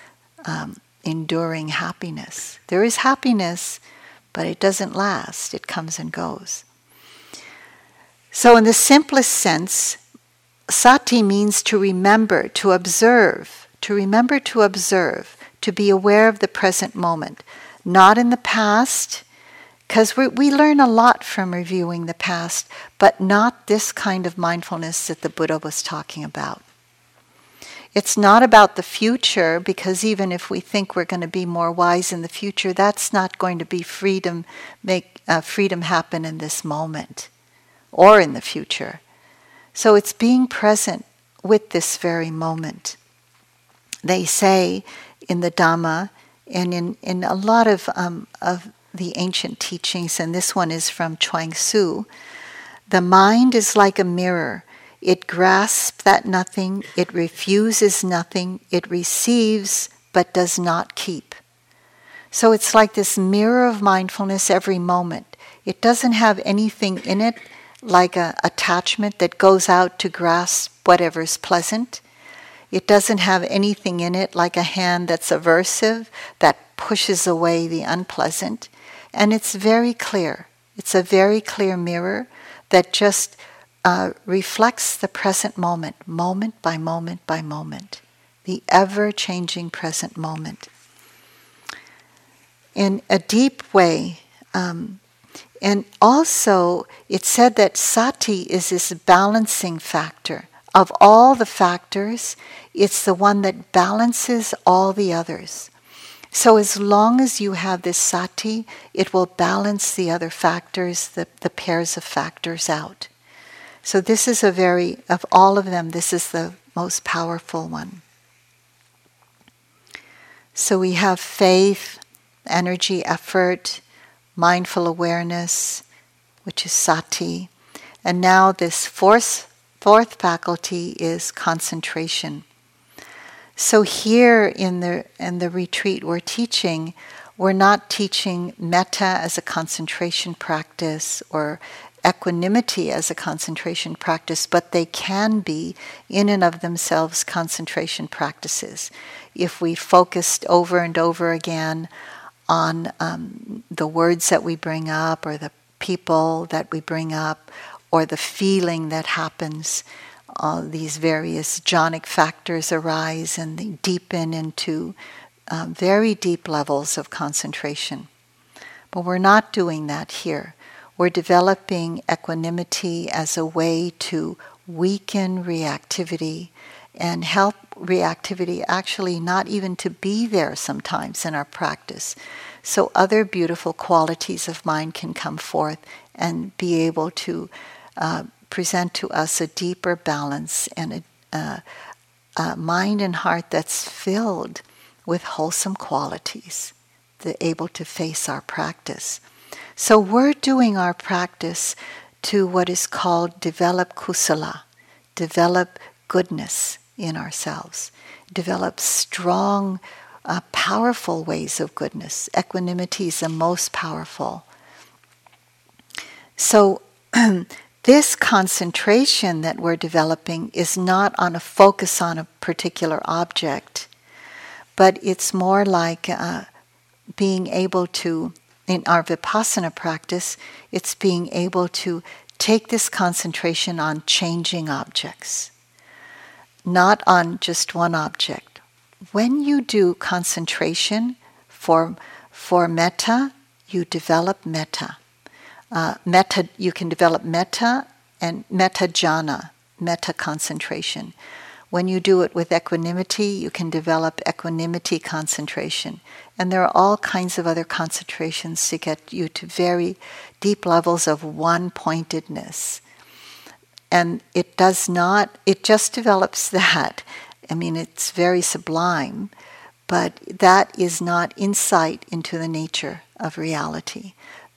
um, enduring happiness. There is happiness, but it doesn't last, it comes and goes. So, in the simplest sense, sati means to remember, to observe, to remember to observe, to be aware of the present moment, not in the past, because we we learn a lot from reviewing the past, but not this kind of mindfulness that the Buddha was talking about. It's not about the future, because even if we think we're going to be more wise in the future, that's not going to be freedom, make uh, freedom happen in this moment or in the future. So it's being present with this very moment. They say in the Dhamma and in, in a lot of, um, of the ancient teachings, and this one is from Chuang Tzu. The mind is like a mirror. It grasps that nothing, it refuses nothing, it receives but does not keep. So it's like this mirror of mindfulness every moment. It doesn't have anything in it like an attachment that goes out to grasp whatever's pleasant. It doesn't have anything in it like a hand that's aversive, that pushes away the unpleasant. And it's very clear. It's a very clear mirror that just uh, reflects the present moment, moment by moment by moment, the ever changing present moment. In a deep way, um, and also it said that sati is this balancing factor. Of all the factors, it's the one that balances all the others. So, as long as you have this sati, it will balance the other factors, the, the pairs of factors out. So, this is a very, of all of them, this is the most powerful one. So, we have faith, energy, effort, mindful awareness, which is sati. And now, this fourth, fourth faculty is concentration. So here in the in the retreat we're teaching, we're not teaching metta as a concentration practice or equanimity as a concentration practice, but they can be in and of themselves concentration practices. If we focused over and over again on um, the words that we bring up or the people that we bring up or the feeling that happens, all these various jhanic factors arise and they deepen into uh, very deep levels of concentration. But we're not doing that here. We're developing equanimity as a way to weaken reactivity and help reactivity actually not even to be there sometimes in our practice. So other beautiful qualities of mind can come forth and be able to uh, present to us a deeper balance and a, a mind and heart that's filled with wholesome qualities, the able to face our practice. So we're doing our practice to what is called develop kusala, develop goodness in ourselves, develop strong, uh, powerful ways of goodness. Equanimity is the most powerful. So this concentration that we're developing is not on a focus on a particular object, but it's more like uh, being able to, in our vipassana practice, it's being able to take this concentration on changing objects, not on just one object. When you do concentration for, for metta, you develop metta uh, metta, you can develop metta and metta jhana, metta concentration. When you do it with equanimity, you can develop equanimity concentration. And there are all kinds of other concentrations to get you to very deep levels of one pointedness. And it does not, it just develops that. I mean, it's very sublime, but that is not insight into the nature of reality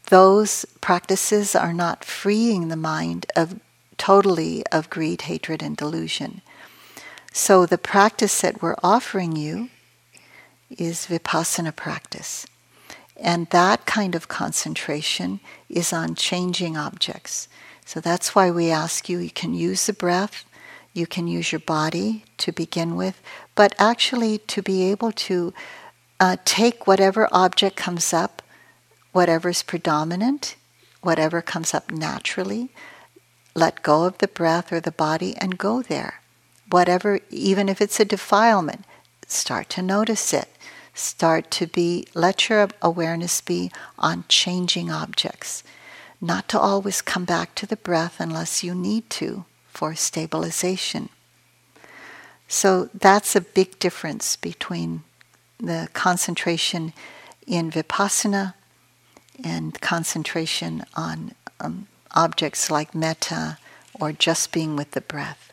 those practices are not freeing the mind of totally of greed, hatred, and delusion. So the practice that we're offering you is vipassana practice. And that kind of concentration is on changing objects. So that's why we ask you, you can use the breath, You can use your body to begin with, but actually to be able to uh, take whatever object comes up, whatever's predominant, whatever comes up naturally, let go of the breath or the body and go there. Whatever, even if it's a defilement, start to notice it. Start to be, let your awareness be on changing objects. Not to always come back to the breath unless you need to for stabilization. So that's a big difference between the concentration in vipassana and concentration on um, objects like metta or just being with the breath.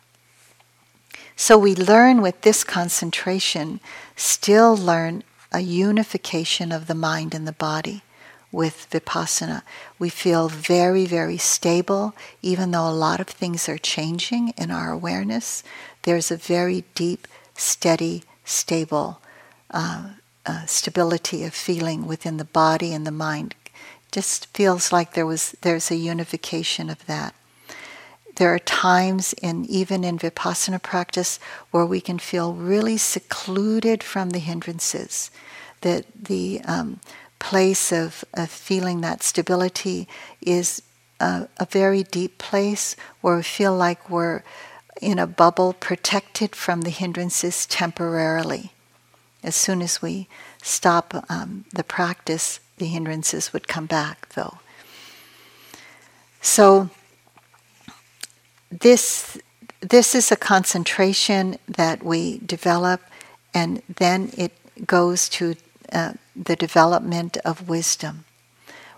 So we learn with this concentration, still learn a unification of the mind and the body with vipassana. We feel very, very stable, even though a lot of things are changing in our awareness. There's a very deep, steady, stable uh, uh, stability of feeling within the body and the mind just feels like there was there's a unification of that. There are times in even in vipassana practice where we can feel really secluded from the hindrances. That the um, place of, of, feeling that stability is a, a very deep place where we feel like we're in a bubble protected from the hindrances temporarily. As soon as we stop um, the practice, the hindrances would come back, though. So, this, this is a concentration that we develop, and then it goes to uh, the development of wisdom.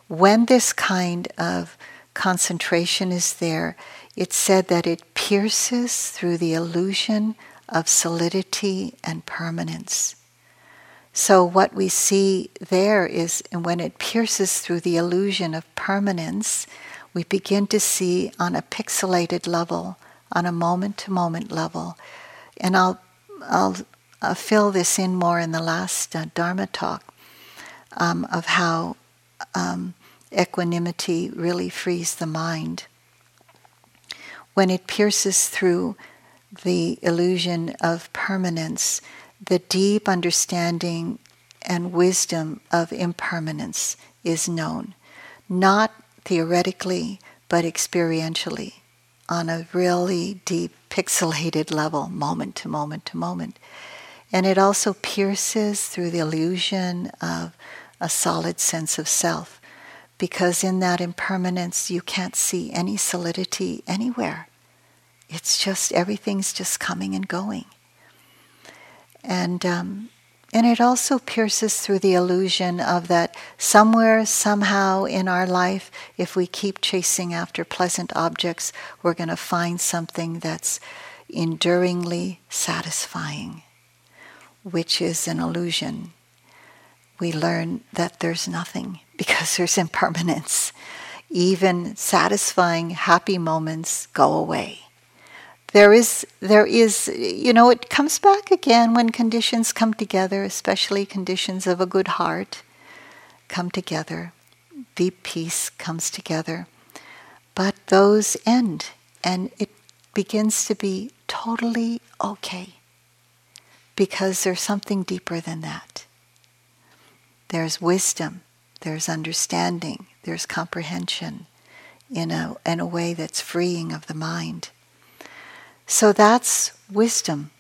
When this kind of concentration is there, it's said that it pierces through the illusion of solidity and permanence. So, what we see there is when it pierces through the illusion of permanence, we begin to see on a pixelated level, on a moment to moment level. And I'll, I'll, I'll, fill this in more in the last uh, Dharma talk um, of how um, equanimity really frees the mind. When it pierces through the illusion of permanence, the deep understanding and wisdom of impermanence is known, not theoretically, but experientially, on a really deep, pixelated level, moment to moment to moment. And it also pierces through the illusion of a solid sense of self, because in that impermanence, you can't see any solidity anywhere. It's just everything's just coming and going. And, um, and it also pierces through the illusion of that somewhere, somehow in our life, if we keep chasing after pleasant objects, we're going to find something that's enduringly satisfying, which is an illusion. We learn that there's nothing because there's impermanence. Even satisfying, happy moments go away there is there is you know it comes back again when conditions come together especially conditions of a good heart come together deep peace comes together. But those end and it begins to be totally okay because there's something deeper than that. There's wisdom there's understanding there's comprehension in a, in a way that's freeing of the mind so that's wisdom.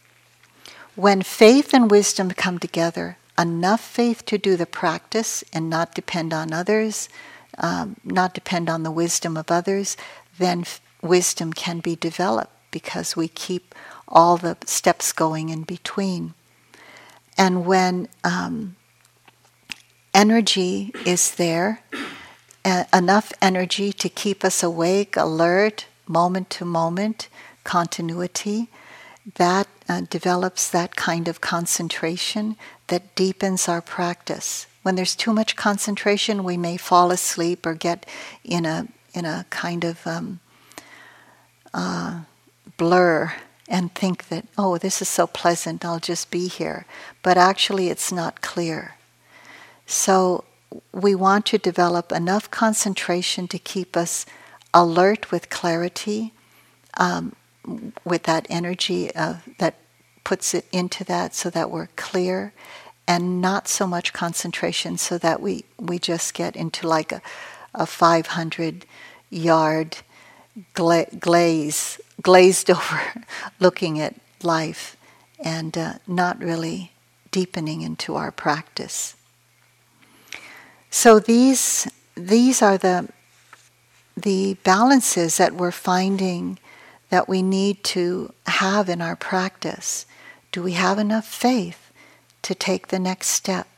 When faith and wisdom come together, enough faith to do the practice and not depend on others, um, not depend on the wisdom of others, then f- wisdom can be developed because we keep all the steps going in between. And when um, energy is there, enough energy to keep us awake, alert, moment to moment, continuity, that uh, develops that kind of concentration that deepens our practice. When there's too much concentration, we may fall asleep or get in a in a kind of um, uh, blur and think that oh, this is so pleasant, I'll just be here. But actually, it's not clear. So we want to develop enough concentration to keep us alert with clarity. Um, with that energy of that puts it into that so that we're clear and not so much concentration so that we, we just get into like a, a 500 yard gla- glaze, glazed over looking at life and uh, not really deepening into our practice. So these these are the the balances that we're finding that we need to have in our practice. Do we have enough faith to take the next step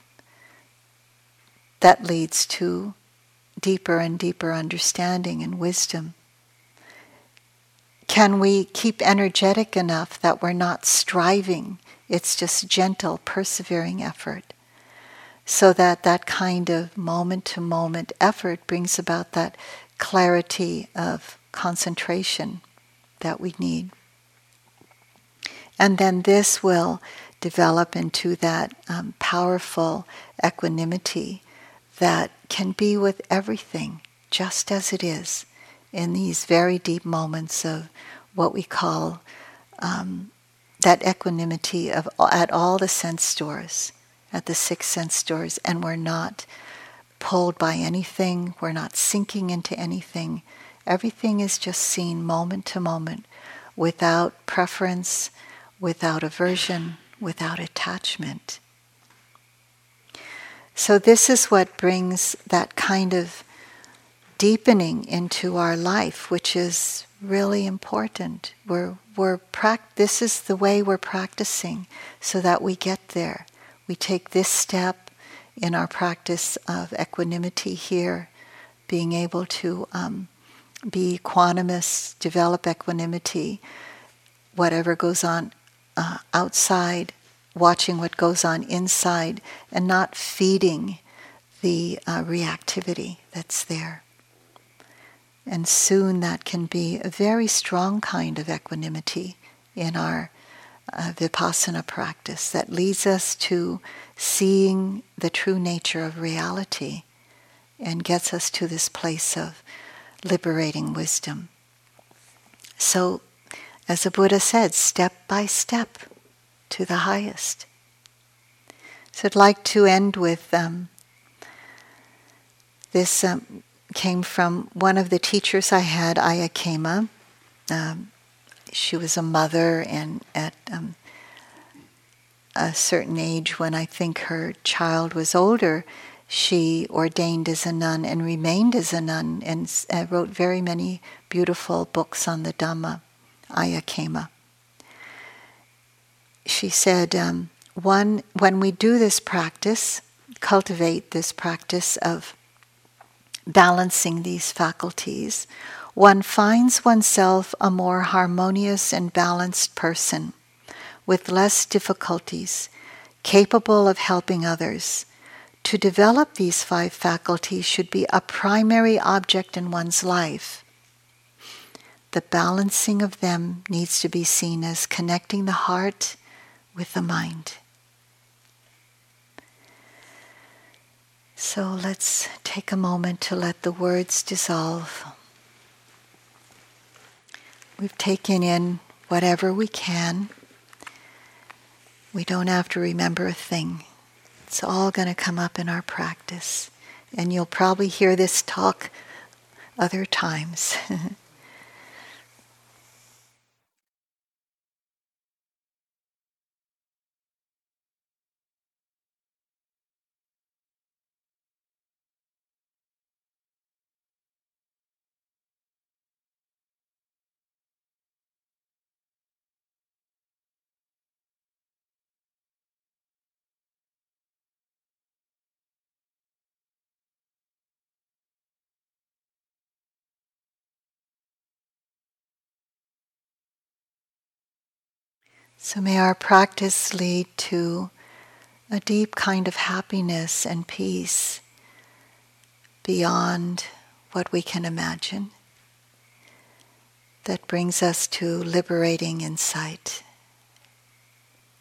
that leads to deeper and deeper understanding and wisdom? Can we keep energetic enough that we're not striving? It's just gentle, persevering effort. So that that kind of moment to moment effort brings about that clarity of concentration that we need. And then this will develop into that um, powerful equanimity that can be with everything just as it is in these very deep moments of what we call um, that equanimity of at all the sense doors, at the six sense doors, and we're not pulled by anything, we're not sinking into anything. Everything is just seen moment to moment without preference, without aversion, without attachment. So, this is what brings that kind of deepening into our life, which is really important. We're, we're pra- this is the way we're practicing so that we get there. We take this step in our practice of equanimity here, being able to um, be equanimous, develop equanimity, whatever goes on uh, outside, watching what goes on inside, and not feeding the uh, reactivity that's there. And soon that can be a very strong kind of equanimity in our uh, vipassana practice that leads us to seeing the true nature of reality and gets us to this place of liberating wisdom. So, as the Buddha said, step by step to the highest. So, I'd like to end with um, this um, came from one of the teachers I had, Ayya Khema. Um, she was a mother, and at um, a certain age, when I think her child was older, she ordained as a nun and remained as a nun and uh, wrote very many beautiful books on the Dhamma, Ayya Khema. She said, um, one, when we do this practice, cultivate this practice of balancing these faculties, one finds oneself a more harmonious and balanced person, with less difficulties, capable of helping others. To develop these five faculties should be a primary object in one's life. The balancing of them needs to be seen as connecting the heart with the mind. So let's take a moment to let the words dissolve. We've taken in whatever we can. We don't have to remember a thing. It's all going to come up in our practice. And you'll probably hear this talk other times. So may our practice lead to a deep kind of happiness and peace beyond what we can imagine that brings us to liberating insight,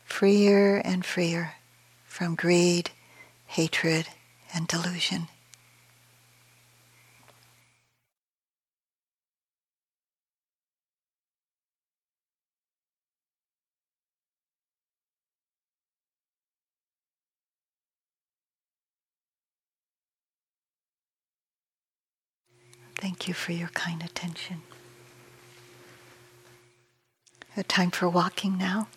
freer and freer from greed, hatred, and delusion. Thank you for your kind attention. A time for walking now.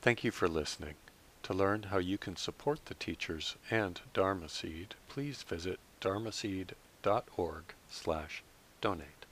Thank you for listening. To learn how you can support the teachers and Dharma Seed, please visit dharmaseed.org slash donate.